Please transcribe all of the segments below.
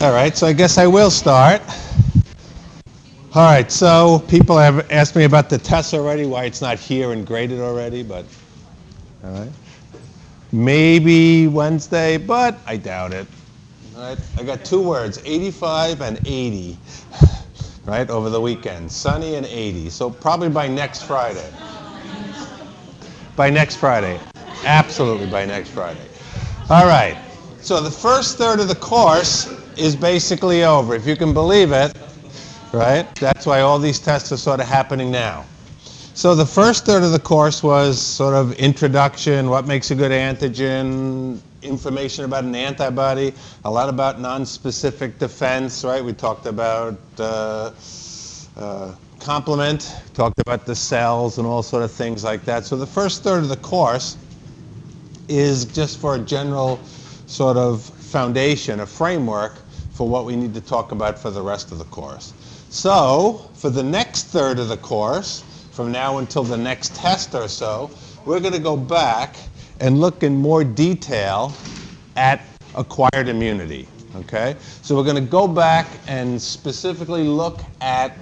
All right, so I guess I will start. All right, so people have asked me about the test already, why it's not here and graded already, but all right. Maybe Wednesday, but I doubt it. All right, I got two words, 85 and 80, right, over the weekend. Sunny and 80, so probably by next Friday. By next Friday. Absolutely by next Friday. All right, so the first third of the course is basically over, if you can believe it, right? That's why all these tests are sort of happening now. So the first third of the course was sort of introduction, what makes a good antigen, information about an antibody, a lot about nonspecific defense, right? We talked about uh, uh, complement, talked about the cells and all sort of things like that. So the first third of the course is just for a general sort of foundation, a framework for what we need to talk about for the rest of the course. So, for the next third of the course, from now until the next test or so, we're going to go back and look in more detail at acquired immunity. Okay? So we're going to go back and specifically look at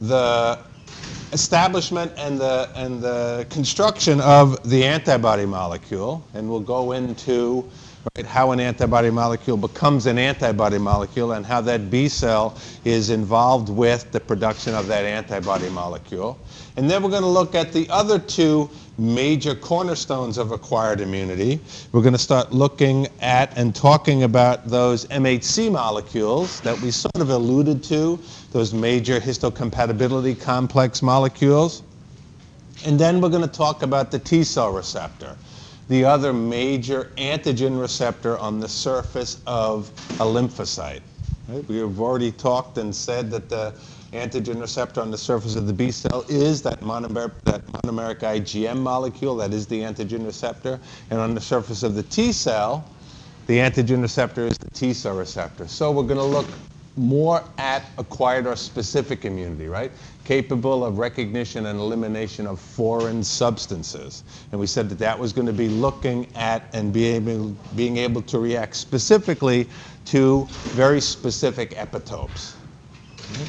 the establishment and the, and the construction of the antibody molecule, and we'll go into right, how an antibody molecule becomes an antibody molecule and how that B cell is involved with the production of that antibody molecule. And then we're going to look at the other two major cornerstones of acquired immunity. We're going to start looking at and talking about those MHC molecules that we sort of alluded to, those major histocompatibility complex molecules. And then we're going to talk about the T cell receptor the other major antigen receptor on the surface of a lymphocyte. Right? We have already talked and said that the antigen receptor on the surface of the B cell is that, monomer that monomeric IgM molecule, that is the antigen receptor. And on the surface of the T cell, the antigen receptor is the T cell receptor. So we're going to look more at acquired or specific immunity, right? Capable of recognition and elimination of foreign substances. And we said that that was going to be looking at and be able, being able to react specifically to very specific epitopes.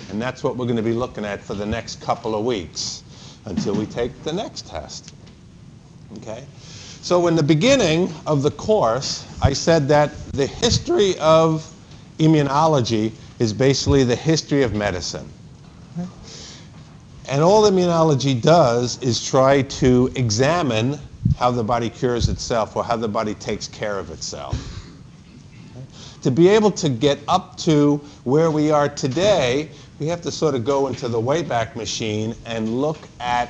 And that's what we're going to be looking at for the next couple of weeks until we take the next test. Okay? So in the beginning of the course, I said that the history of immunology is basically the history of medicine. And all immunology does is try to examine how the body cures itself or how the body takes care of itself. To be able to get up to where we are today, we have to sort of go into the Wayback Machine and look at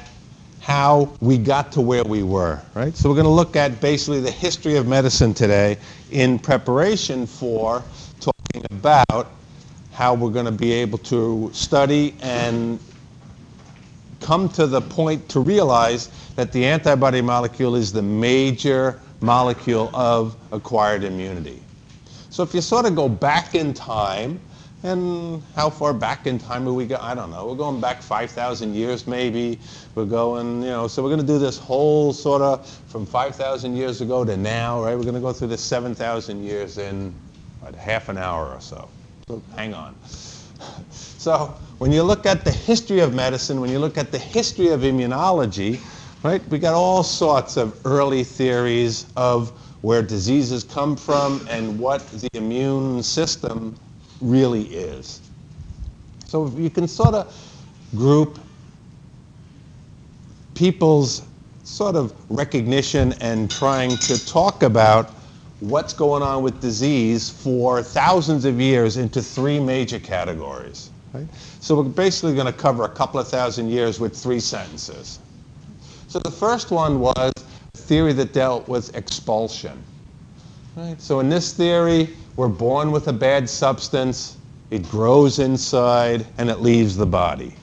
how we got to where we were, right? So we're going to look at basically the history of medicine today in preparation for talking about how we're going to be able to study and come to the point to realize that the antibody molecule is the major molecule of acquired immunity. So if you sort of go back in time, and how far back in time are we go? I don't know. We're going back 5,000 years maybe. We're going, you know, so we're going to do this whole sort of from 5,000 years ago to now, right? We're going to go through this 7,000 years in half an hour or so. So hang on. So when you look at the history of medicine, when you look at the history of immunology, right, we got all sorts of early theories of where diseases come from and what the immune system really is. So you can sort of group people's sort of recognition and trying to talk about what's going on with disease for thousands of years into three major categories. Right? So we're basically going to cover a couple of thousand years with three sentences. So the first one was a theory that dealt with expulsion. Right? So in this theory, we're born with a bad substance, it grows inside, and it leaves the body.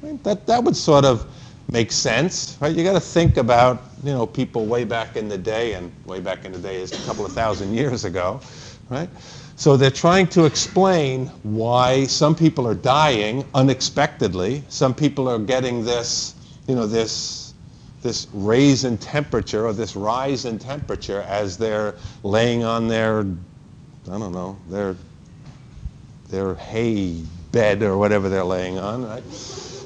Right? That, that would sort of make sense, right? You got to think about, you know, people way back in the day, and way back in the day is a couple of thousand years ago, right? So they're trying to explain why some people are dying unexpectedly. Some people are getting this, you know, this, this raise in temperature or this rise in temperature as they're laying on their, I don't know, their their hay bed or whatever they're laying on, right?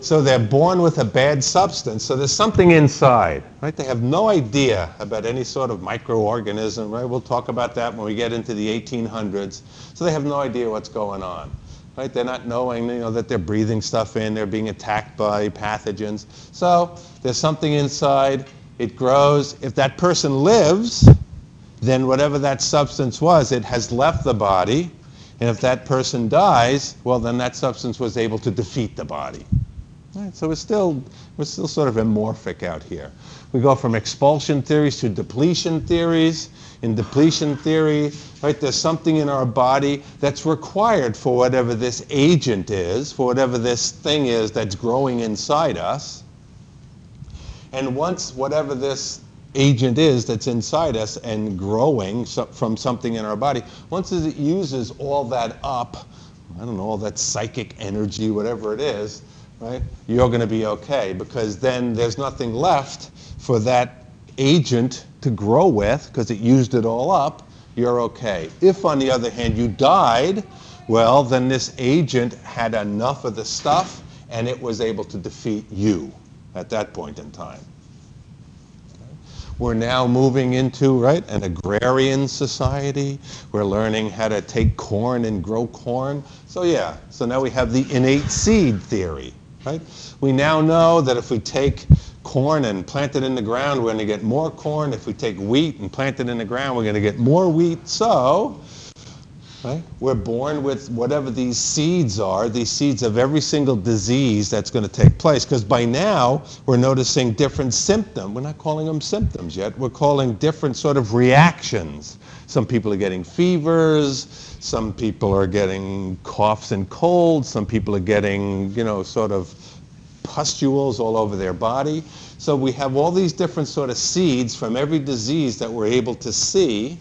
So they're born with a bad substance. So there's something inside, right? They have no idea about any sort of microorganism, right? We'll talk about that when we get into the 1800s. So they have no idea what's going on, right? They're not knowing, you know, that they're breathing stuff in, they're being attacked by pathogens. So there's something inside. It grows. If that person lives, then whatever that substance was, it has left the body. And if that person dies, well, then that substance was able to defeat the body. Right, so we're still, we're still sort of amorphic out here. We go from expulsion theories to depletion theories. In depletion theory, right, there's something in our body that's required for whatever this agent is, for whatever this thing is that's growing inside us. And once whatever this agent is that's inside us and growing from something in our body, once it uses all that up, I don't know, all that psychic energy, whatever it is, right, you're going to be okay because then there's nothing left for that agent to grow with because it used it all up, you're okay. If, on the other hand, you died, well, then this agent had enough of the stuff and it was able to defeat you at that point in time. We're now moving into, right, an agrarian society. We're learning how to take corn and grow corn. So yeah, so now we have the innate seed theory, right? We now know that if we take corn and plant it in the ground, we're going to get more corn. If we take wheat and plant it in the ground, we're going to get more wheat. So Right? We're born with whatever these seeds are, these seeds of every single disease that's going to take place. Because by now, we're noticing different symptoms. We're not calling them symptoms yet. We're calling different sort of reactions. Some people are getting fevers. Some people are getting coughs and colds. Some people are getting, you know, sort of pustules all over their body. So we have all these different sort of seeds from every disease that we're able to see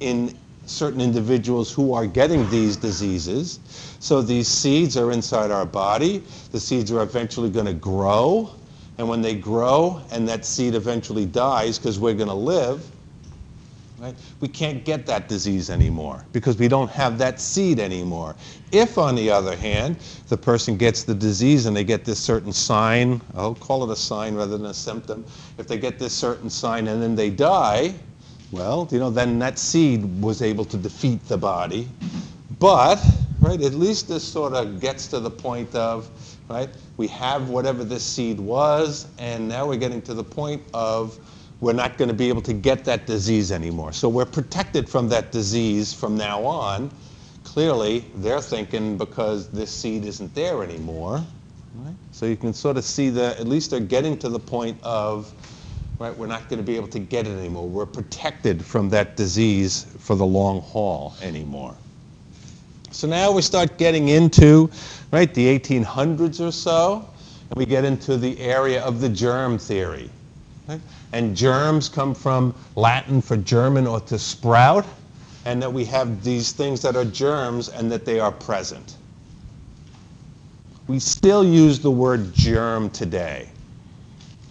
in certain individuals who are getting these diseases. So these seeds are inside our body. The seeds are eventually going to grow. And when they grow and that seed eventually dies because we're going to live, right, we can't get that disease anymore because we don't have that seed anymore. If, on the other hand, the person gets the disease and they get this certain sign, I'll call it a sign rather than a symptom, if they get this certain sign and then they die, well, you know, then that seed was able to defeat the body. But, right, at least this sort of gets to the point of, right, we have whatever this seed was, and now we're getting to the point of we're not going to be able to get that disease anymore. So we're protected from that disease from now on. Clearly, they're thinking because this seed isn't there anymore. Right? So you can sort of see that at least they're getting to the point of right? We're not going to be able to get it anymore. We're protected from that disease for the long haul anymore. So now we start getting into, right, the 1800s or so, and we get into the area of the germ theory. Right? And germs come from Latin for germen or to sprout, and that we have these things that are germs and that they are present. We still use the word germ today.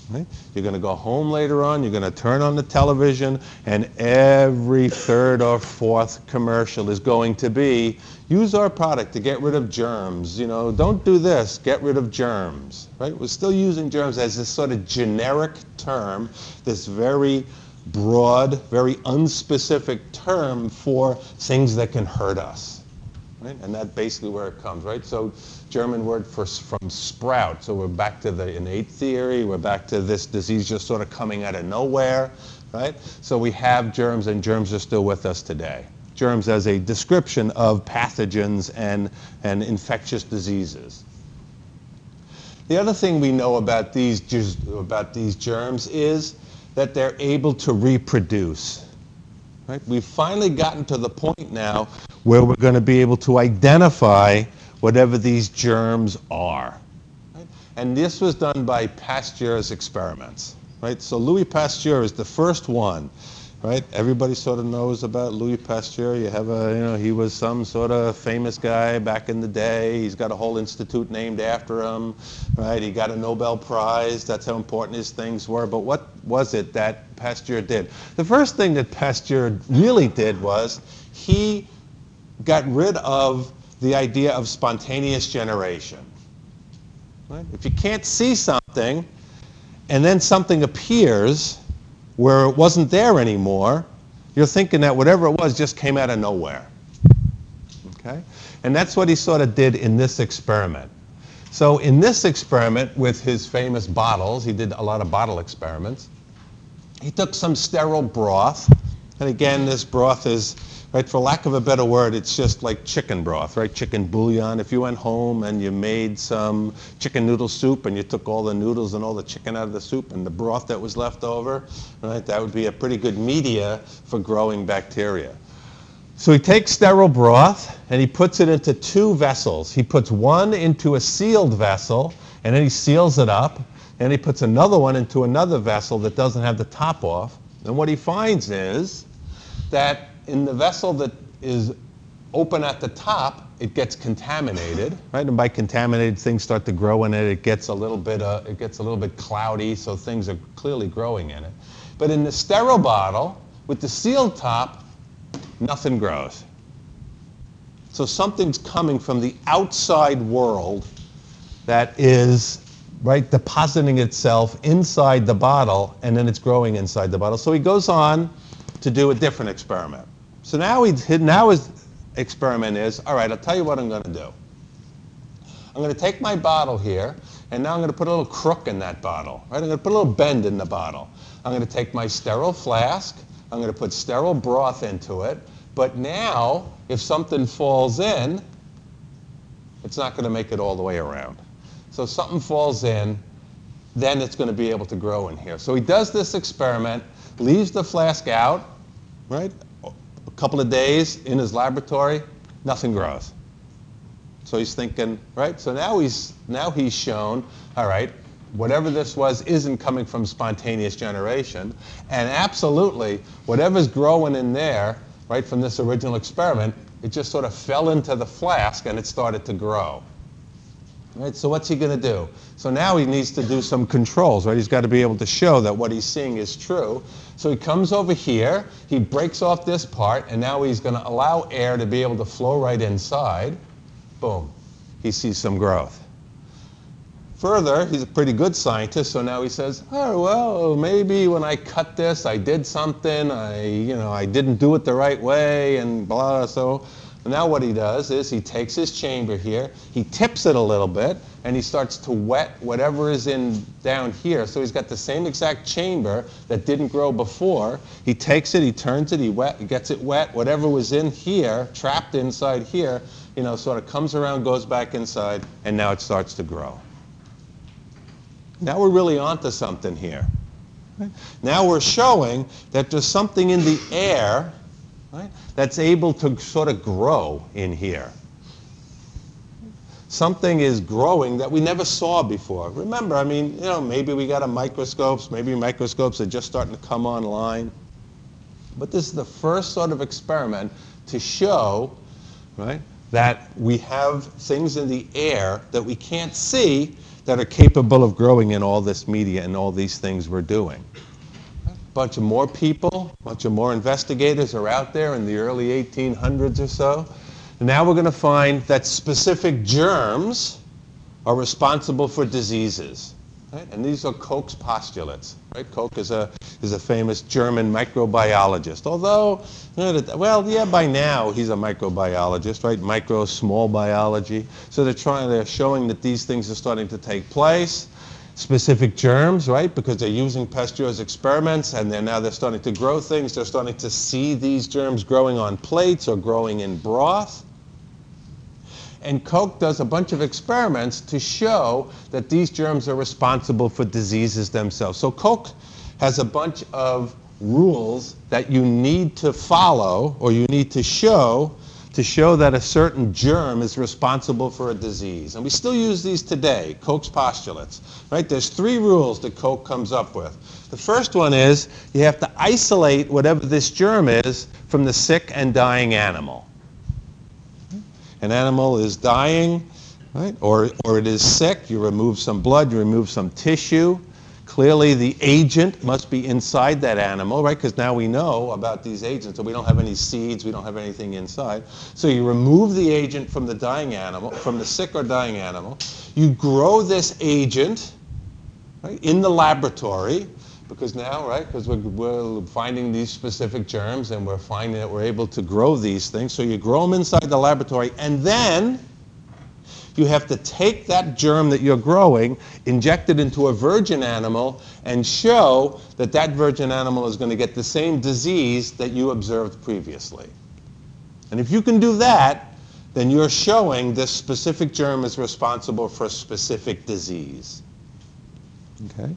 Right? You're going to go home later on, you're going to turn on the television, and every third or fourth commercial is going to be use our product to get rid of germs. You know, don't do this, get rid of germs. Right? We're still using germs as this sort of generic term, this very broad, very unspecific term for things that can hurt us. Right? And that's basically where it comes, right? So German word for, from sprout. So we're back to the innate theory. We're back to this disease just sort of coming out of nowhere, right? So we have germs, and germs are still with us today. Germs as a description of pathogens and, and infectious diseases. The other thing we know about these, about these germs is that they're able to reproduce. Right? We've finally gotten to the point now where we're going to be able to identify whatever these germs are. Right? And this was done by Pasteur's experiments. Right? So Louis Pasteur is the first one. Right? Everybody sort of knows about Louis Pasteur. You have a, you know, he was some sort of famous guy back in the day. He's got a whole institute named after him. Right? He got a Nobel Prize. That's how important his things were. But what was it that Pasteur did? The first thing that Pasteur really did was he got rid of the idea of spontaneous generation. Right? If you can't see something and then something appears where it wasn't there anymore, you're thinking that whatever it was just came out of nowhere. Okay? And that's what he sort of did in this experiment. So in this experiment with his famous bottles, he did a lot of bottle experiments. He took some sterile broth, and again, this broth is, right, for lack of a better word, it's just like chicken broth, right? Chicken bouillon. If you went home and you made some chicken noodle soup and you took all the noodles and all the chicken out of the soup and the broth that was left over, right, that would be a pretty good media for growing bacteria. So he takes sterile broth and he puts it into two vessels. He puts one into a sealed vessel and then he seals it up and he puts another one into another vessel that doesn't have the top off. And what he finds is that in the vessel that is open at the top, it gets contaminated, right? And by contaminated, things start to grow in it. It gets a little bit, uh, it gets a little bit cloudy, so things are clearly growing in it. But in the sterile bottle with the sealed top, nothing grows. So something's coming from the outside world that is right depositing itself inside the bottle and then it's growing inside the bottle. So he goes on to do a different experiment. So now he now his experiment is, all right, I'll tell you what I'm going to do. I'm going to take my bottle here and now I'm going to put a little crook in that bottle. Right? I'm going to put a little bend in the bottle. I'm going to take my sterile flask I'm going to put sterile broth into it. But now, if something falls in, it's not going to make it all the way around. So if something falls in, then it's going to be able to grow in here. So he does this experiment, leaves the flask out, right? Couple of days in his laboratory, nothing grows. So he's thinking, right? So now he's now he's shown, all right, whatever this was isn't coming from spontaneous generation. And absolutely, whatever's growing in there, right, from this original experiment, it just sort of fell into the flask and it started to grow. Right, so what's he going to do? So now he needs to do some controls, right? He's got to be able to show that what he's seeing is true. So he comes over here, he breaks off this part, and now he's going to allow air to be able to flow right inside. Boom. He sees some growth. Further, he's a pretty good scientist, so now he says, oh, well, maybe when I cut this, I did something, I, you know, I didn't do it the right way, and blah, so now what he does is he takes his chamber here, he tips it a little bit, and he starts to wet whatever is in down here. So he's got the same exact chamber that didn't grow before. He takes it, he turns it, he wet, he gets it wet. Whatever was in here, trapped inside here, you know, sort of comes around, goes back inside, and now it starts to grow. Now we're really onto something here. Now we're showing that there's something in the air right, that's able to sort of grow in here. Something is growing that we never saw before. Remember, I mean, you know, maybe we got a microscopes, maybe microscopes are just starting to come online. But this is the first sort of experiment to show, right, that we have things in the air that we can't see that are capable of growing in all this media and all these things we're doing. Bunch of more people, a bunch of more investigators are out there in the early 1800s or so. And now we're going to find that specific germs are responsible for diseases. Right? And these are Koch's postulates. Right? Koch is a, is a famous German microbiologist. Although, well, yeah, by now he's a microbiologist, right? Micro, small biology. So they're trying, they're showing that these things are starting to take place. Specific germs, right? Because they're using Pasteur's experiments and they're now they're starting to grow things. They're starting to see these germs growing on plates or growing in broth. And Koch does a bunch of experiments to show that these germs are responsible for diseases themselves. So Koch has a bunch of rules that you need to follow or you need to show to show that a certain germ is responsible for a disease. And we still use these today, Koch's postulates. Right? There's three rules that Koch comes up with. The first one is you have to isolate whatever this germ is from the sick and dying animal an animal is dying, right? Or, or it is sick, you remove some blood, you remove some tissue, Clearly, the agent must be inside that animal, right? Because now we know about these agents, so we don't have any seeds, we don't have anything inside. So you remove the agent from the dying animal, from the sick or dying animal. You grow this agent right, in the laboratory, because now, right, because we're, we're finding these specific germs and we're finding that we're able to grow these things. So you grow them inside the laboratory, and then you have to take that germ that you're growing, inject it into a virgin animal, and show that that virgin animal is going to get the same disease that you observed previously. And if you can do that, then you're showing this specific germ is responsible for a specific disease. Okay?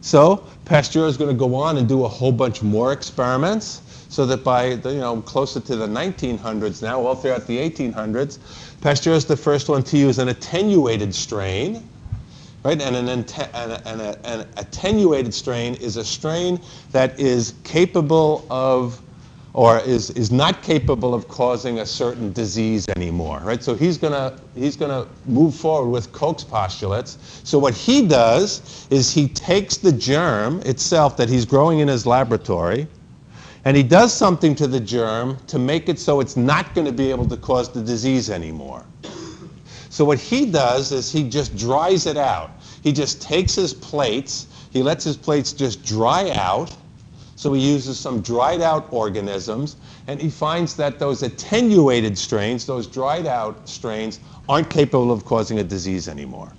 So Pasteur is going to go on and do a whole bunch more experiments so that by the, you know closer to the 1900s now, all throughout the 1800s, Pasteur is the first one to use an attenuated strain. Right? And an, an, an, an attenuated strain is a strain that is capable of or is, is not capable of causing a certain disease anymore, right? So he's gonna, he's gonna move forward with Koch's postulates. So what he does is he takes the germ itself that he's growing in his laboratory, and he does something to the germ to make it so it's not gonna be able to cause the disease anymore. So what he does is he just dries it out. He just takes his plates, he lets his plates just dry out, so he uses some dried out organisms, and he finds that those attenuated strains, those dried out strains, aren't capable of causing a disease anymore.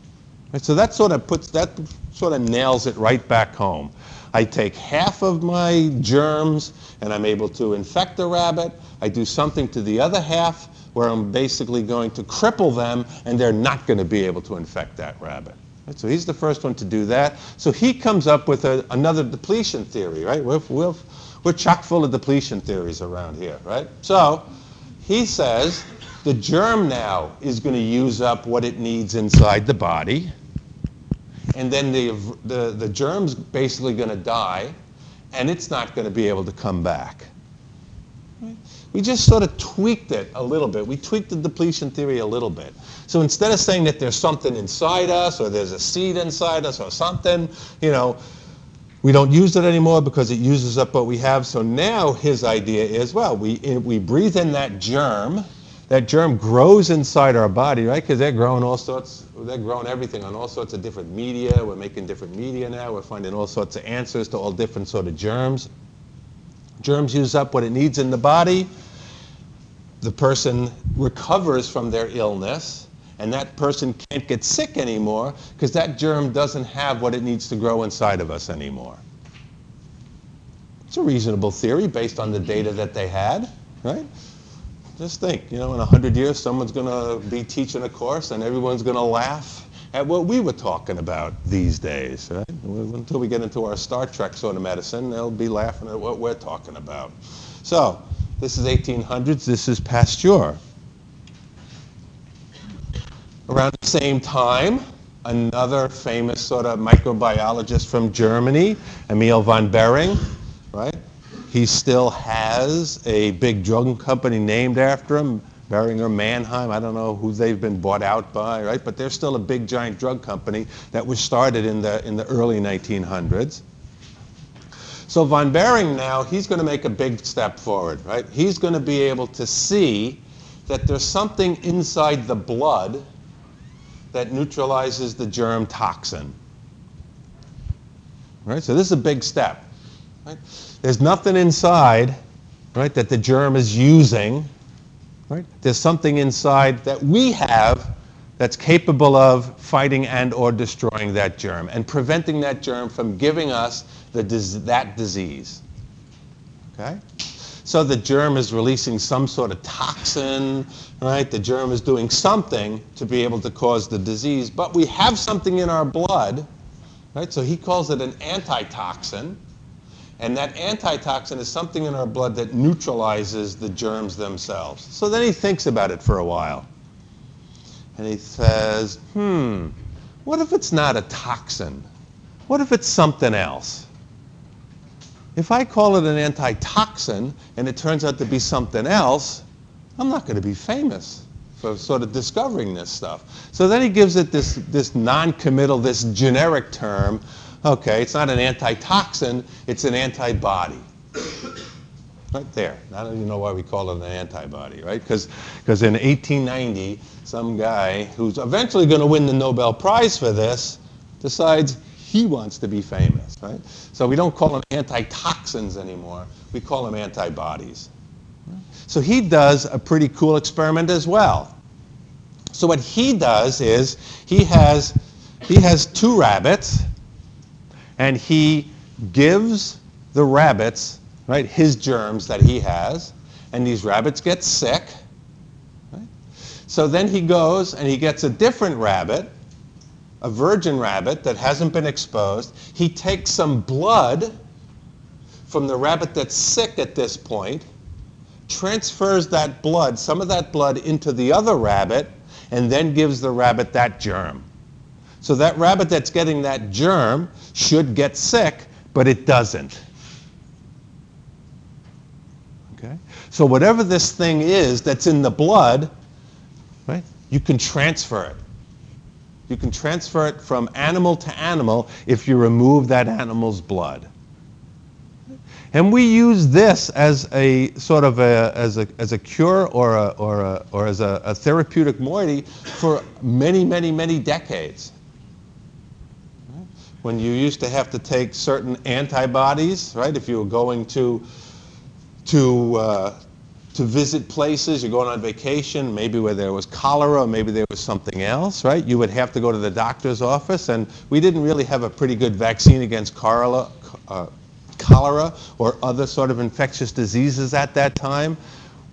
Right? So that sort of puts that sort of nails it right back home. I take half of my germs and I'm able to infect the rabbit. I do something to the other half where I'm basically going to cripple them and they're not going to be able to infect that rabbit. Right? So he's the first one to do that. So he comes up with a, another depletion theory, right? We're, we're, we're chock full of depletion theories around here, right? So he says the germ now is going to use up what it needs inside the body. And then the, the, the germ's basically going to die, and it's not going to be able to come back. We just sort of tweaked it a little bit. We tweaked the depletion theory a little bit. So instead of saying that there's something inside us or there's a seed inside us or something, you know, we don't use it anymore because it uses up what we have. So now his idea is, well, we, we breathe in that germ. That germ grows inside our body, right? Because they're growing all sorts, they're growing everything on all sorts of different media. We're making different media now. We're finding all sorts of answers to all different sort of germs. Germs use up what it needs in the body the person recovers from their illness and that person can't get sick anymore because that germ doesn't have what it needs to grow inside of us anymore. It's a reasonable theory based on the data that they had, right? Just think, you know, in 100 years, someone's going to be teaching a course and everyone's going to laugh at what we were talking about these days, right? Until we get into our Star Trek sort of medicine, they'll be laughing at what we're talking about. So, this is 1800s. This is Pasteur. Around the same time, another famous sort of microbiologist from Germany, Emil von Behring, right? He still has a big drug company named after him, Boehringer Mannheim. I don't know who they've been bought out by, right? But they're still a big giant drug company that was started in the in the early 1900s. So von Behring now, he's going to make a big step forward, right? He's going to be able to see that there's something inside the blood that neutralizes the germ toxin. Right? So this is a big step. Right? There's nothing inside, right, that the germ is using. Right? There's something inside that we have that's capable of fighting and or destroying that germ and preventing that germ from giving us the, that disease. Okay? So the germ is releasing some sort of toxin, right? The germ is doing something to be able to cause the disease, but we have something in our blood, right? So he calls it an antitoxin. And that antitoxin is something in our blood that neutralizes the germs themselves. So then he thinks about it for a while. And he says, hmm, what if it's not a toxin? What if it's something else? If I call it an antitoxin and it turns out to be something else, I'm not going to be famous for sort of discovering this stuff. So then he gives it this, this non-committal, this generic term Okay, it's not an antitoxin, it's an antibody. Right there. I don't even know why we call it an antibody, right? Because in 1890, some guy who's eventually going to win the Nobel Prize for this decides he wants to be famous, right? So we don't call them antitoxins anymore. We call them antibodies. So he does a pretty cool experiment as well. So what he does is he has he has two rabbits and he gives the rabbits, right, his germs that he has, and these rabbits get sick. Right? So then he goes and he gets a different rabbit a virgin rabbit that hasn't been exposed. He takes some blood from the rabbit that's sick at this point, transfers that blood, some of that blood, into the other rabbit, and then gives the rabbit that germ. So that rabbit that's getting that germ should get sick, but it doesn't. Okay? So whatever this thing is that's in the blood, right, you can transfer it. You can transfer it from animal to animal if you remove that animal's blood. And we use this as a sort of a, as a, as a cure or, a, or, a, or as a, a therapeutic moiety for many, many, many decades. When you used to have to take certain antibodies, right, if you were going to, to, uh, to visit places, you're going on vacation, maybe where there was cholera, or maybe there was something else, right? You would have to go to the doctor's office, and we didn't really have a pretty good vaccine against cholera, uh, cholera or other sort of infectious diseases at that time.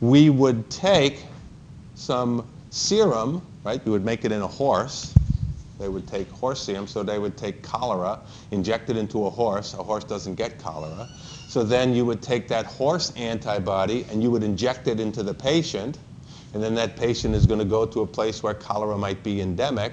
We would take some serum, right? You would make it in a horse. They would take horse serum, so they would take cholera, inject it into a horse. A horse doesn't get cholera so then you would take that horse antibody and you would inject it into the patient, and then that patient is going to go to a place where cholera might be endemic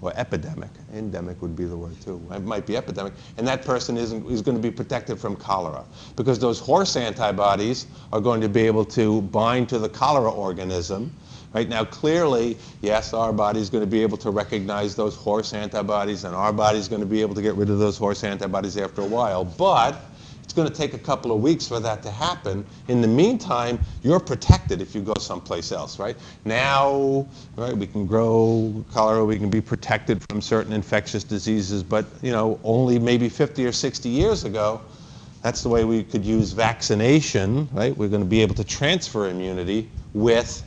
or epidemic. Endemic would be the word too. It might be epidemic. And that person isn't, is going to be protected from cholera because those horse antibodies are going to be able to bind to the cholera organism. Right now, clearly, yes, our body is going to be able to recognize those horse antibodies, and our body is going to be able to get rid of those horse antibodies after a while. But it's going to take a couple of weeks for that to happen. In the meantime, you're protected if you go someplace else, right? Now, right, we can grow cholera, we can be protected from certain infectious diseases, but you know, only maybe 50 or 60 years ago, that's the way we could use vaccination, right? We're going to be able to transfer immunity with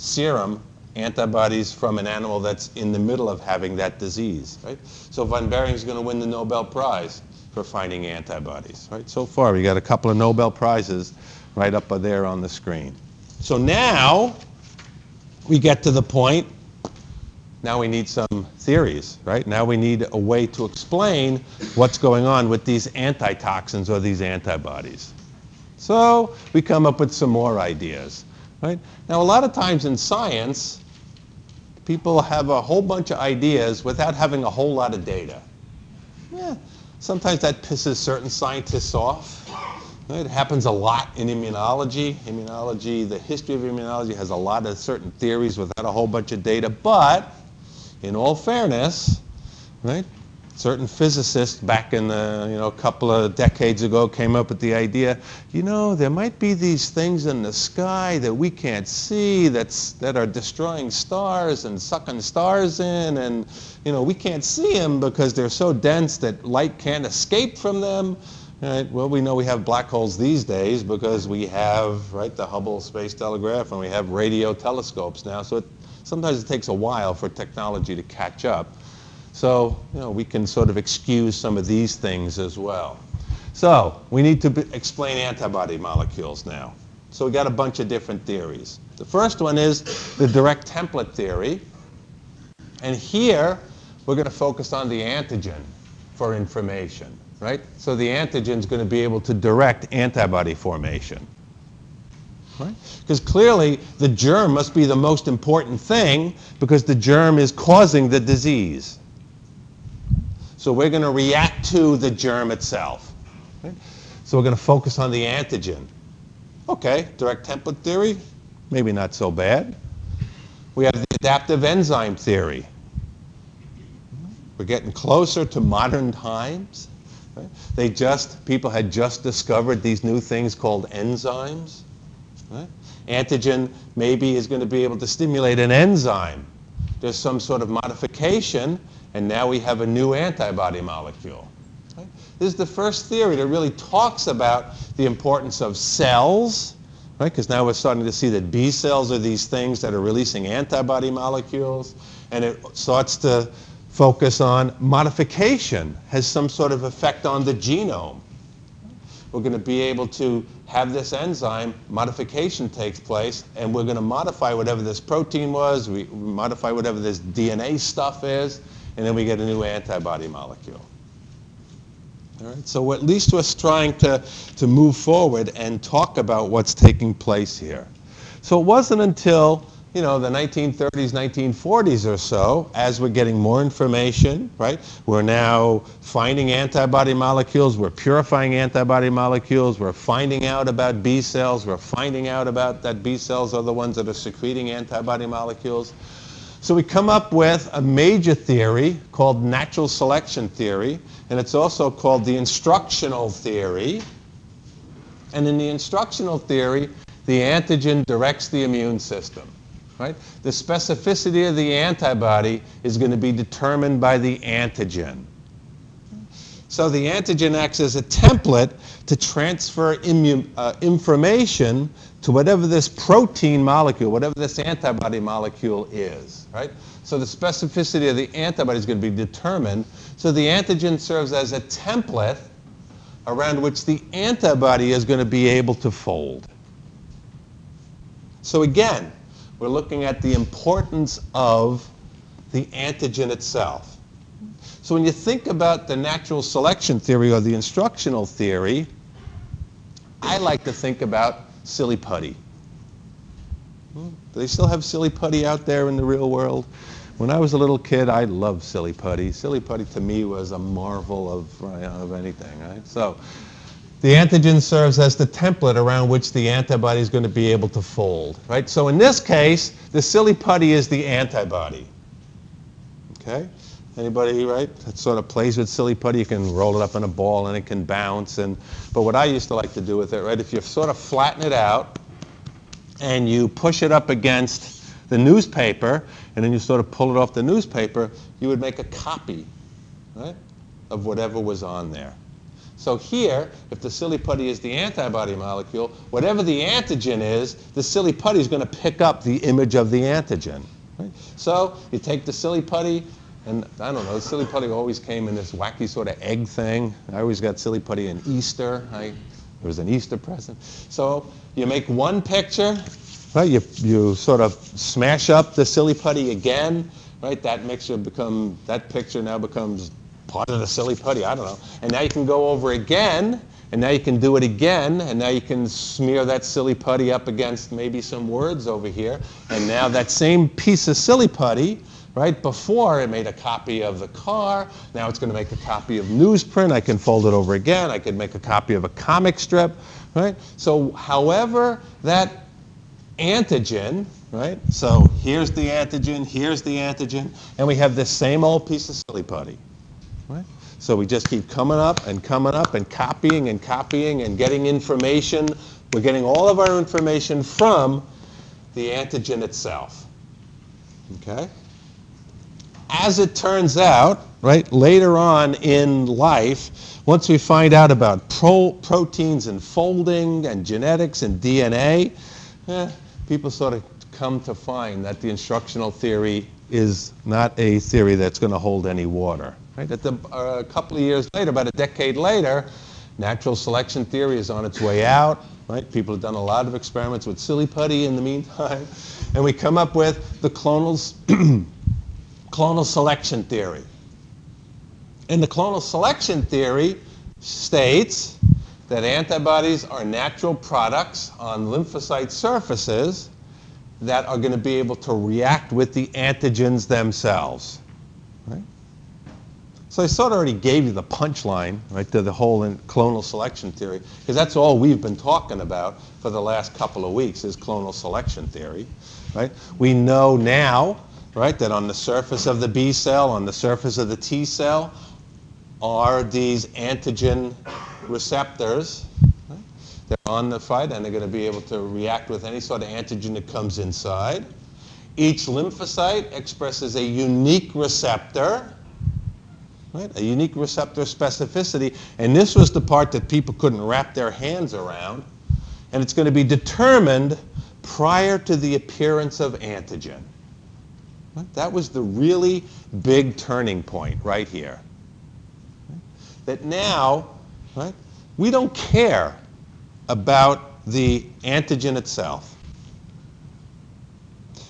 serum antibodies from an animal that's in the middle of having that disease, right? So von Behring is going to win the Nobel Prize for finding antibodies. Right? So far, we got a couple of Nobel Prizes right up there on the screen. So now we get to the point. Now we need some theories, right? Now we need a way to explain what's going on with these antitoxins or these antibodies. So we come up with some more ideas, right? Now a lot of times in science, people have a whole bunch of ideas without having a whole lot of data. Yeah, Sometimes that pisses certain scientists off. It happens a lot in immunology. Immunology, the history of immunology has a lot of certain theories without a whole bunch of data. But in all fairness, right, certain physicists back in the, you know, a couple of decades ago came up with the idea, you know, there might be these things in the sky that we can't see that's, that are destroying stars and sucking stars in and, you know, we can't see them because they're so dense that light can't escape from them. Right. Well, we know we have black holes these days because we have right the Hubble Space Telescope and we have radio telescopes now. So it, sometimes it takes a while for technology to catch up. So, you know, we can sort of excuse some of these things as well. So, we need to explain antibody molecules now. So we got a bunch of different theories. The first one is the direct template theory. And here, we're going to focus on the antigen for information, right? So the antigen is going to be able to direct antibody formation. Right? Because clearly the germ must be the most important thing because the germ is causing the disease. So we're going to react to the germ itself. So we're going to focus on the antigen. Okay, direct template theory, maybe not so bad. We have the adaptive enzyme theory. We're getting closer to modern times. Right? They just, people had just discovered these new things called enzymes. Right? Antigen maybe is going to be able to stimulate an enzyme. There's some sort of modification, and now we have a new antibody molecule. Right? This is the first theory that really talks about the importance of cells, right? Because now we're starting to see that B cells are these things that are releasing antibody molecules, and it starts to focus on modification has some sort of effect on the genome. We're going to be able to have this enzyme, modification takes place, and we're going to modify whatever this protein was, we modify whatever this DNA stuff is, and then we get a new antibody molecule. All right, so at least we're trying to, to move forward and talk about what's taking place here. So it wasn't until you know, the 1930s, 1940s or so, as we're getting more information, right? We're now finding antibody molecules, we're purifying antibody molecules, we're finding out about B cells, we're finding out about that B cells are the ones that are secreting antibody molecules. So we come up with a major theory called natural selection theory, and it's also called the instructional theory. And in the instructional theory, the antigen directs the immune system. Right? The specificity of the antibody is going to be determined by the antigen. So the antigen acts as a template to transfer uh, information to whatever this protein molecule, whatever this antibody molecule is, right? So the specificity of the antibody is going to be determined. So the antigen serves as a template around which the antibody is going to be able to fold. So again, we're looking at the importance of the antigen itself. So when you think about the natural selection theory or the instructional theory, I like to think about silly putty. Do they still have silly putty out there in the real world? When I was a little kid, I loved silly putty. Silly putty to me was a marvel of, uh, of anything, right? So the antigen serves as the template around which the antibody is going to be able to fold, right? So in this case, the silly putty is the antibody. Okay? Anybody, right? That sort of plays with silly putty. You can roll it up in a ball and it can bounce. And but what I used to like to do with it, right? If you sort of flatten it out and you push it up against the newspaper, and then you sort of pull it off the newspaper, you would make a copy, right, of whatever was on there. So here, if the silly putty is the antibody molecule, whatever the antigen is, the silly putty is going to pick up the image of the antigen. Right? So you take the silly putty, and I don't know, the silly putty always came in this wacky sort of egg thing. I always got silly putty in Easter. I, it was an Easter present. So you make one picture, right? You, you sort of smash up the silly putty again, right? That mixture become, that picture now becomes part of the silly putty, I don't know. And now you can go over again, and now you can do it again, and now you can smear that silly putty up against maybe some words over here. And now that same piece of silly putty, right, before it made a copy of the car, now it's going to make a copy of newsprint. I can fold it over again. I can make a copy of a comic strip, right? So however that antigen, right? So here's the antigen, here's the antigen, and we have this same old piece of silly putty. Right? So we just keep coming up and coming up and copying and copying and getting information. We're getting all of our information from the antigen itself. Okay? As it turns out, right, later on in life, once we find out about pro- proteins and folding and genetics and DNA, eh, people sort of come to find that the instructional theory is not a theory that's going to hold any water. Right? At the, uh, a couple of years later, about a decade later, natural selection theory is on its way out. Right? People have done a lot of experiments with silly putty in the meantime, and we come up with the clonal, clonal selection theory. And the clonal selection theory states that antibodies are natural products on lymphocyte surfaces that are going to be able to react with the antigens themselves. Right? So I sort of already gave you the punchline, right, to the whole clonal selection theory, because that's all we've been talking about for the last couple of weeks is clonal selection theory, right? We know now right, that on the surface of the B cell, on the surface of the T cell, are these antigen receptors. Right? They're on the fight and they're going to be able to react with any sort of antigen that comes inside. Each lymphocyte expresses a unique receptor, right? a unique receptor specificity. And this was the part that people couldn't wrap their hands around. And it's going to be determined prior to the appearance of antigen. That was the really big turning point right here. That now, right, we don't care about the antigen itself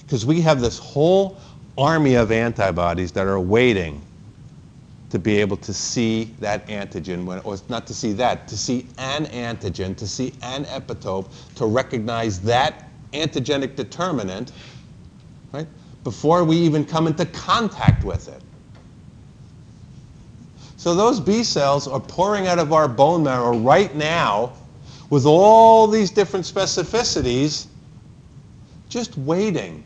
because we have this whole army of antibodies that are waiting to be able to see that antigen, when, or not to see that, to see an antigen, to see an epitope, to recognize that antigenic determinant, right, before we even come into contact with it. So those B cells are pouring out of our bone marrow right now with all these different specificities, just waiting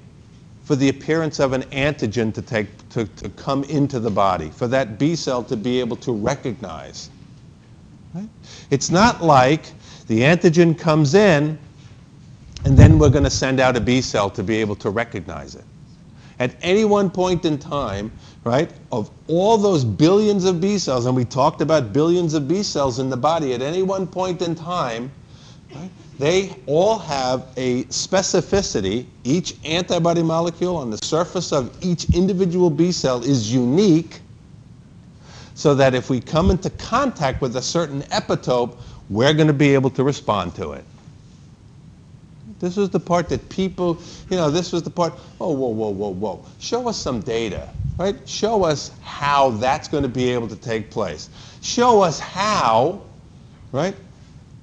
for the appearance of an antigen to, take, to, to come into the body, for that B cell to be able to recognize. Right? It's not like the antigen comes in and then we're going to send out a B cell to be able to recognize it. At any one point in time, right, of all those billions of B cells, and we talked about billions of B cells in the body, at any one point in time, right, they all have a specificity. Each antibody molecule on the surface of each individual B cell is unique so that if we come into contact with a certain epitope, we're going to be able to respond to it. This was the part that people, you know, this was the part, oh, whoa, whoa, whoa, whoa. Show us some data, right? Show us how that's going to be able to take place. Show us how, right,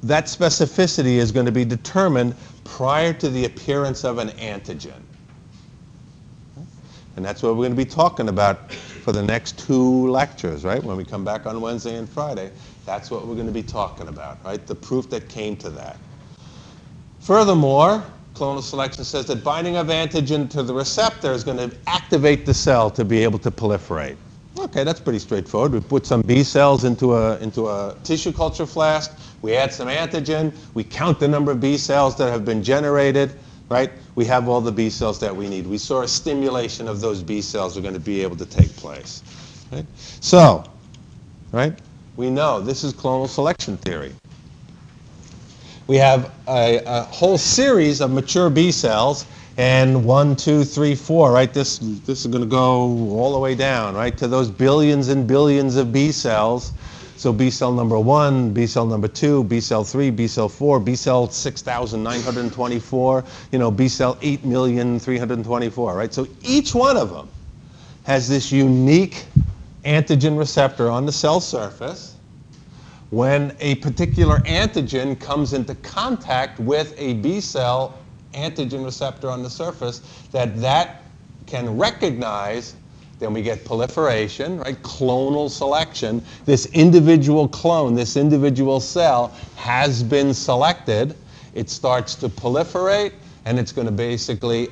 that specificity is going to be determined prior to the appearance of an antigen. And that's what we're going to be talking about for the next two lectures, right? When we come back on Wednesday and Friday, that's what we're going to be talking about, right? The proof that came to that. Furthermore, clonal selection says that binding of antigen to the receptor is going to activate the cell to be able to proliferate. Okay, that's pretty straightforward. We put some B cells into a, into a tissue culture flask. We add some antigen. We count the number of B cells that have been generated, right? We have all the B cells that we need. We saw a stimulation of those B cells are going to be able to take place. Right? So, right, we know this is clonal selection theory. We have a, a whole series of mature B cells and one, two, three, four, right? This, this is going to go all the way down, right, to those billions and billions of B cells. So B cell number one, B cell number two, B cell three, B cell four, B cell 6,924, you know, B cell 8,324, right? So each one of them has this unique antigen receptor on the cell surface. When a particular antigen comes into contact with a B cell antigen receptor on the surface that that can recognize then we get proliferation, right? Clonal selection. This individual clone, this individual cell has been selected. It starts to proliferate and it's going to basically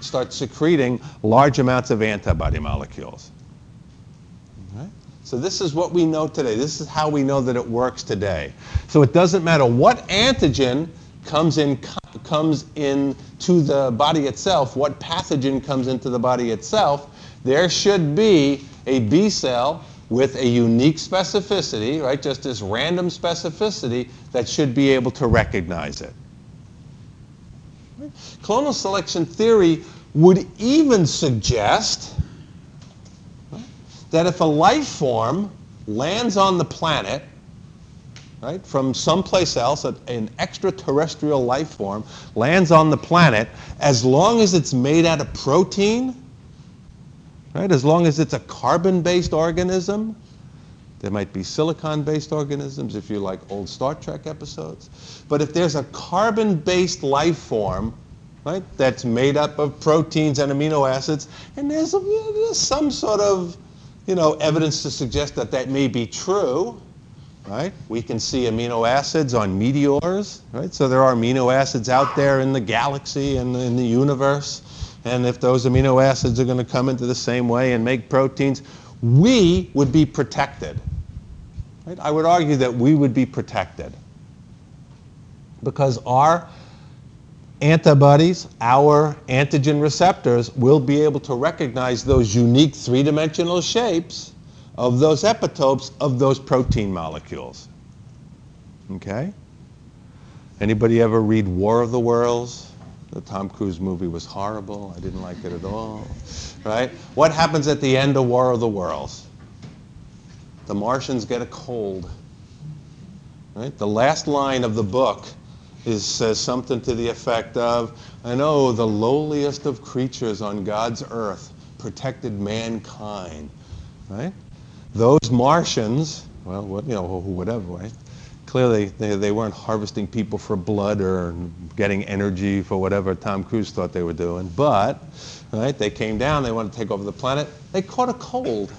start secreting large amounts of antibody molecules. Right? So this is what we know today. This is how we know that it works today. So it doesn't matter what antigen comes in comes into the body itself, what pathogen comes into the body itself, there should be a B cell with a unique specificity, right? Just this random specificity that should be able to recognize it. Clonal selection theory would even suggest that if a life form lands on the planet right, from someplace else, an extraterrestrial life form lands on the planet, as long as it's made out of protein, right, as long as it's a carbon-based organism, there might be silicon-based organisms if you like old Star Trek episodes. But if there's a carbon-based life form, right, that's made up of proteins and amino acids, and there's, a, there's some sort of, you know, evidence to suggest that that may be true, right? We can see amino acids on meteors, right? So there are amino acids out there in the galaxy and in the universe, and if those amino acids are going to come into the same way and make proteins, we would be protected. Right? I would argue that we would be protected because our antibodies, our antigen receptors, will be able to recognize those unique three-dimensional shapes of those epitopes of those protein molecules. Okay? Anybody ever read War of the Worlds? The Tom Cruise movie was horrible. I didn't like it at all. Right? What happens at the end of War of the Worlds? The Martians get a cold. Right? The last line of the book is, says something to the effect of, I know the lowliest of creatures on God's earth protected mankind. Right? Those Martians, well, what, you know, whatever, right? Clearly, they, they weren't harvesting people for blood or getting energy for whatever Tom Cruise thought they were doing. But, right, they came down, they wanted to take over the planet. They caught a cold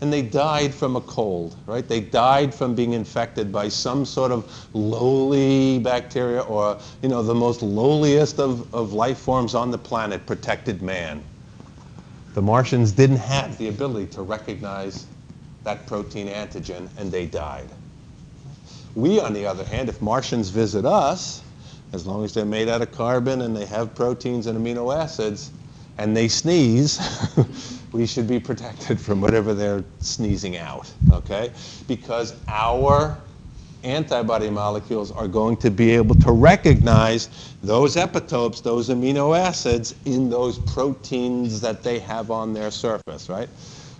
and they died from a cold, right? They died from being infected by some sort of lowly bacteria or, you know, the most lowliest of, of life forms on the planet protected man. The Martians didn't have the ability to recognize that protein antigen and they died. We, on the other hand, if Martians visit us, as long as they're made out of carbon and they have proteins and amino acids, and they sneeze, we should be protected from whatever they're sneezing out, okay? Because our antibody molecules are going to be able to recognize those epitopes, those amino acids in those proteins that they have on their surface, right?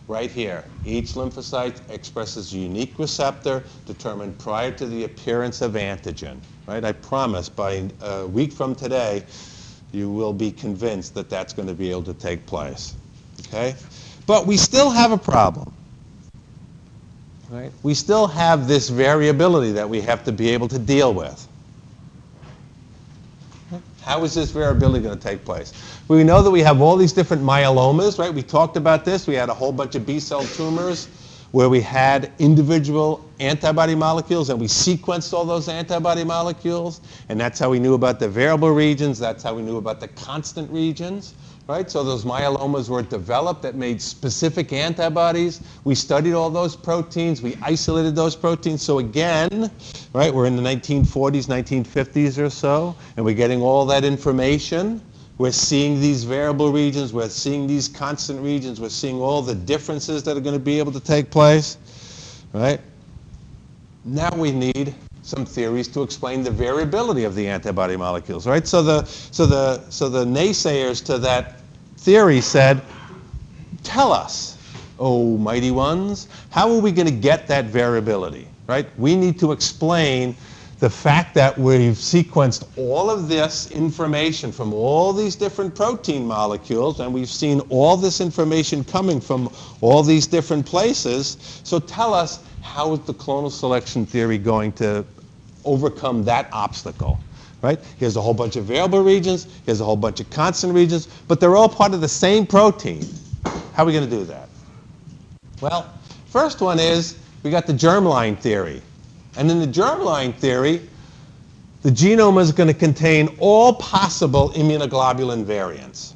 Right here, each lymphocyte expresses a unique receptor determined prior to the appearance of antigen, right? I promise by a week from today, you will be convinced that that's going to be able to take place. Okay? But we still have a problem. Right? We still have this variability that we have to be able to deal with. How is this variability going to take place? We know that we have all these different myelomas, right? We talked about this. We had a whole bunch of B-cell tumors where we had individual antibody molecules and we sequenced all those antibody molecules and that's how we knew about the variable regions, that's how we knew about the constant regions, right? So those myelomas were developed that made specific antibodies. We studied all those proteins, we isolated those proteins. So again, right, we're in the 1940s, 1950s or so, and we're getting all that information we're seeing these variable regions. We're seeing these constant regions. We're seeing all the differences that are going to be able to take place. Right? Now we need some theories to explain the variability of the antibody molecules. Right? So the, so the, so the naysayers to that theory said, tell us, oh mighty ones, how are we going to get that variability? Right? We need to explain the fact that we've sequenced all of this information from all these different protein molecules and we've seen all this information coming from all these different places. So tell us, how is the clonal selection theory going to overcome that obstacle? Right? Here's a whole bunch of variable regions, here's a whole bunch of constant regions, but they're all part of the same protein. How are we going to do that? Well, first one is we got the germline theory. And in the germline theory, the genome is going to contain all possible immunoglobulin variants.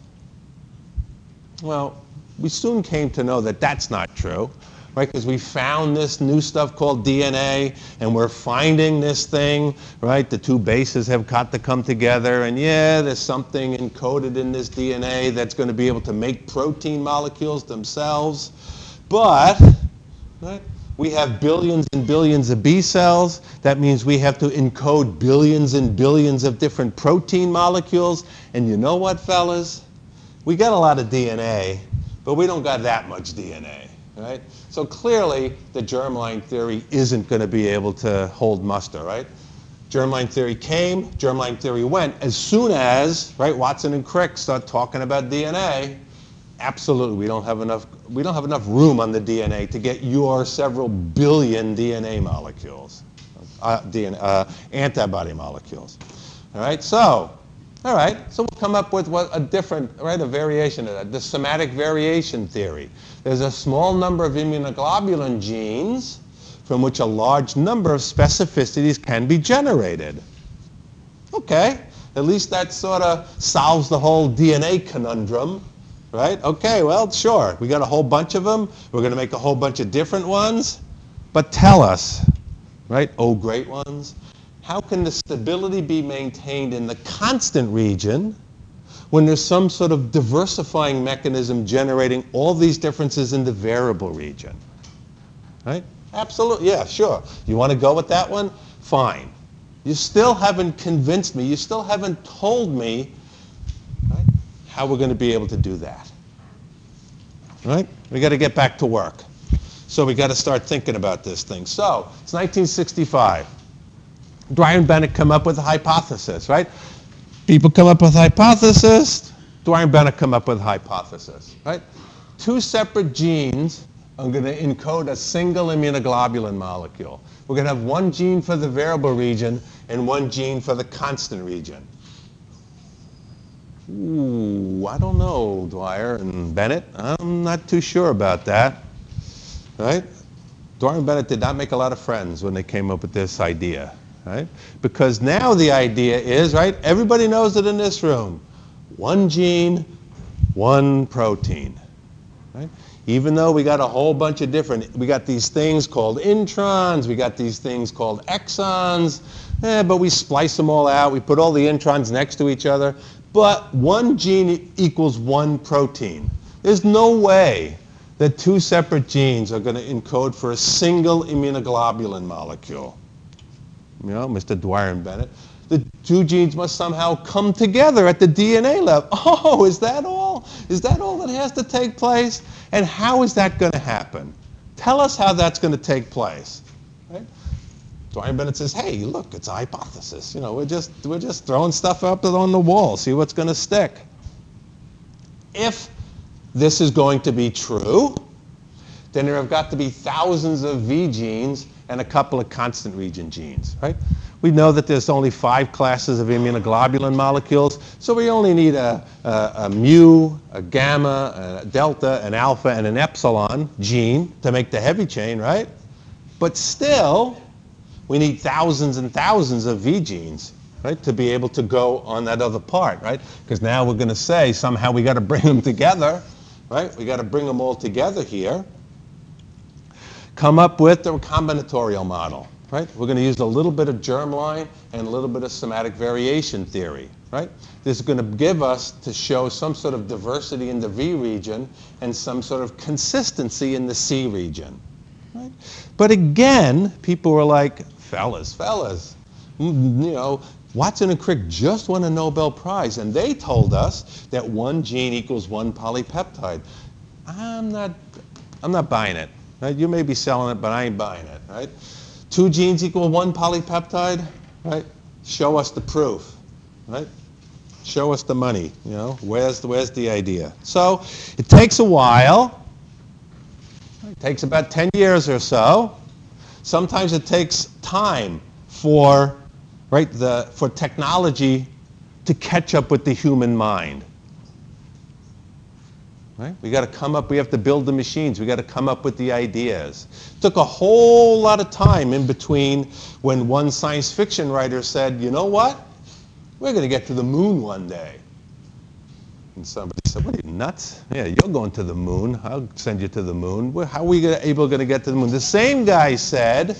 Well, we soon came to know that that's not true, right? Because we found this new stuff called DNA, and we're finding this thing, right? The two bases have got to come together, and yeah, there's something encoded in this DNA that's going to be able to make protein molecules themselves. But, right? We have billions and billions of B cells. That means we have to encode billions and billions of different protein molecules. And you know what, fellas? We got a lot of DNA, but we don't got that much DNA, right? So clearly, the germline theory isn't going to be able to hold muster, right? Germline theory came, germline theory went. As soon as, right, Watson and Crick start talking about DNA, absolutely we don't have enough we don't have enough room on the DNA to get your several billion DNA molecules, uh, DNA, uh, antibody molecules. All right, so all right, so we'll come up with what a different, right, a variation of that, the somatic variation theory. There's a small number of immunoglobulin genes from which a large number of specificities can be generated. Okay, At least that sort of solves the whole DNA conundrum, right? Okay, well, sure. We got a whole bunch of them. We're going to make a whole bunch of different ones. But tell us, right? Oh, great ones. How can the stability be maintained in the constant region when there's some sort of diversifying mechanism generating all these differences in the variable region? Right? Absolutely. Yeah, sure. You want to go with that one? Fine. You still haven't convinced me. You still haven't told me right, how we're going to be able to do that. Right? We got to get back to work. So we got to start thinking about this thing. So it's 1965. Dreyer and Bennett come up with a hypothesis, right? People come up with a hypothesis. Dreyer and Bennett come up with a hypothesis, right? Two separate genes are going to encode a single immunoglobulin molecule. We're going to have one gene for the variable region and one gene for the constant region. Ooh, I don't know, Dreyer and Bennett. I'm not too sure about that. Right? Dreyer and Bennett did not make a lot of friends when they came up with this idea right? Because now the idea is, right, everybody knows it in this room. One gene, one protein, right? Even though we got a whole bunch of different, we got these things called introns, we got these things called exons, eh, but we splice them all out, we put all the introns next to each other, but one gene equals one protein. There's no way that two separate genes are going to encode for a single immunoglobulin molecule you know, Mr. Dreyer and Bennett, the two genes must somehow come together at the DNA level. Oh, is that all? Is that all that has to take place? And how is that going to happen? Tell us how that's going to take place. Right? Dreyer and Bennett says, hey, look, it's a hypothesis. You know, we're just, we're just throwing stuff up on the wall, see what's going to stick. If this is going to be true, then there have got to be thousands of V genes and a couple of constant region genes, right? We know that there's only five classes of immunoglobulin molecules, so we only need a, a, a, mu, a gamma, a delta, an alpha, and an epsilon gene to make the heavy chain, right? But still, we need thousands and thousands of V genes, right, to be able to go on that other part, right? Because now we're going to say somehow we got to bring them together, right? We got to bring them all together here come up with the combinatorial model, right? We're going to use a little bit of germline and a little bit of somatic variation theory, right? This is going to give us to show some sort of diversity in the V region and some sort of consistency in the C region, right? But again, people were like, fellas, fellas, mm, mm, you know, Watson and Crick just won a Nobel Prize, and they told us that one gene equals one polypeptide. I'm not, I'm not buying it. Right? You may be selling it, but I ain't buying it. Right? Two genes equal one polypeptide. Right? Show us the proof. Right? Show us the money. You know, where's the, where's the idea? So it takes a while. It takes about 10 years or so. Sometimes it takes time for right the for technology to catch up with the human mind. Right? We got to come up, we have to build the machines, we got to come up with the ideas. Took a whole lot of time in between when one science fiction writer said, you know what? We're going to get to the moon one day. And somebody said, what are you, nuts? Yeah, you're going to the moon. I'll send you to the moon. How are we able to get to the moon? The same guy said,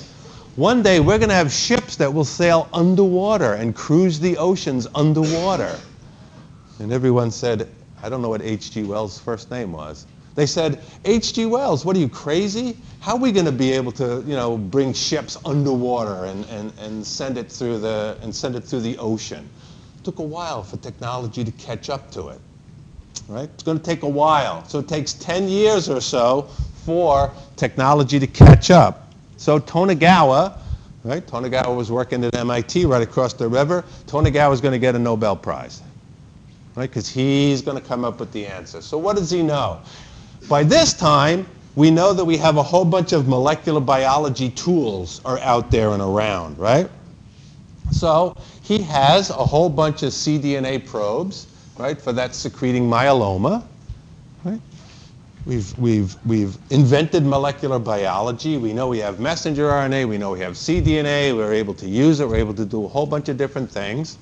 one day we're going to have ships that will sail underwater and cruise the oceans underwater. And everyone said, I don't know what H.G. Wells' first name was. They said, H.G. Wells, what are you, crazy? How are we going to be able to, you know, bring ships underwater and, and, and, send it through the, and send it through the ocean? It took a while for technology to catch up to it. Right? It's going to take a while. So it takes 10 years or so for technology to catch up. So Tonegawa, right? Tonegawa was working at MIT right across the river. Tonegawa was going to get a Nobel Prize right? Because he's going to come up with the answer. So what does he know? By this time, we know that we have a whole bunch of molecular biology tools are out there and around, right? So he has a whole bunch of cDNA probes, right, for that secreting myeloma, right? We've, we've, we've invented molecular biology. We know we have messenger RNA. We know we have cDNA. We're able to use it. We're able to do a whole bunch of different things.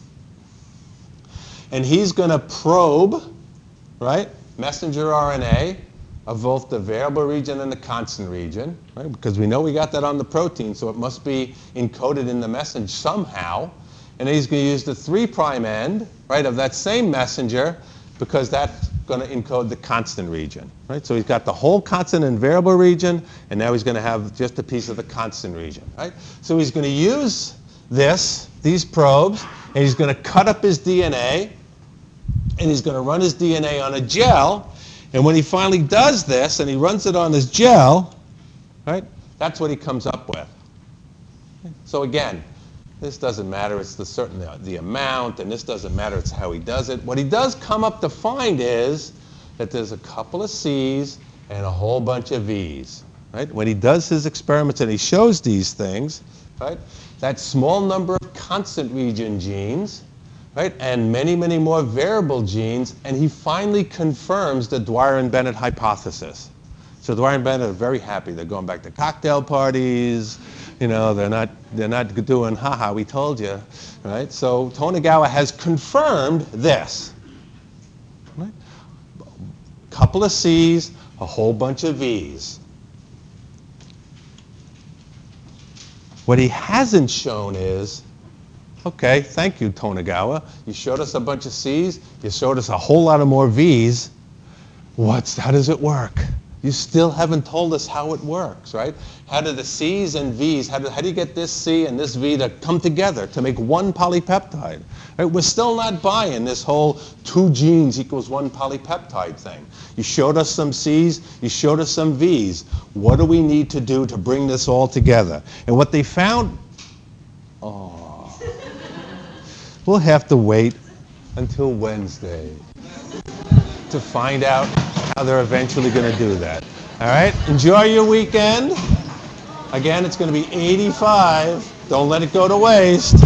And he's going to probe, right, messenger RNA of both the variable region and the constant region, right? Because we know we got that on the protein, so it must be encoded in the message somehow. And he's going to use the 3' end, right, of that same messenger because that's going to encode the constant region, right? So he's got the whole constant and variable region, and now he's going to have just a piece of the constant region, right? So he's going to use this, these probes, and he's going to cut up his DNA, and he's going to run his DNA on a gel, and when he finally does this and he runs it on his gel, right, that's what he comes up with. So again, this doesn't matter, it's the certain the amount, and this doesn't matter, it's how he does it. What he does come up to find is that there's a couple of C's and a whole bunch of V's. Right? When he does his experiments and he shows these things, right, that small number of constant region genes right? And many, many more variable genes, and he finally confirms the Dreyer and Bennett hypothesis. So Dreyer and Bennett are very happy. They're going back to cocktail parties. You know, they're not, they're not doing, haha, we told you, right? So Tonegawa has confirmed this. Right? Couple of C's, a whole bunch of V's. What he hasn't shown is Okay, thank you, Tonegawa. You showed us a bunch of C's. You showed us a whole lot of more V's. What's, how does it work? You still haven't told us how it works, right? How do the C's and V's, how do, how do you get this C and this V to come together to make one polypeptide? Right? We're still not buying this whole two genes equals one polypeptide thing. You showed us some C's, you showed us some V's. What do we need to do to bring this all together? And what they found, oh, We'll have to wait until Wednesday to find out how they're eventually going to do that. All right? Enjoy your weekend. Again, it's going to be 85. Don't let it go to waste.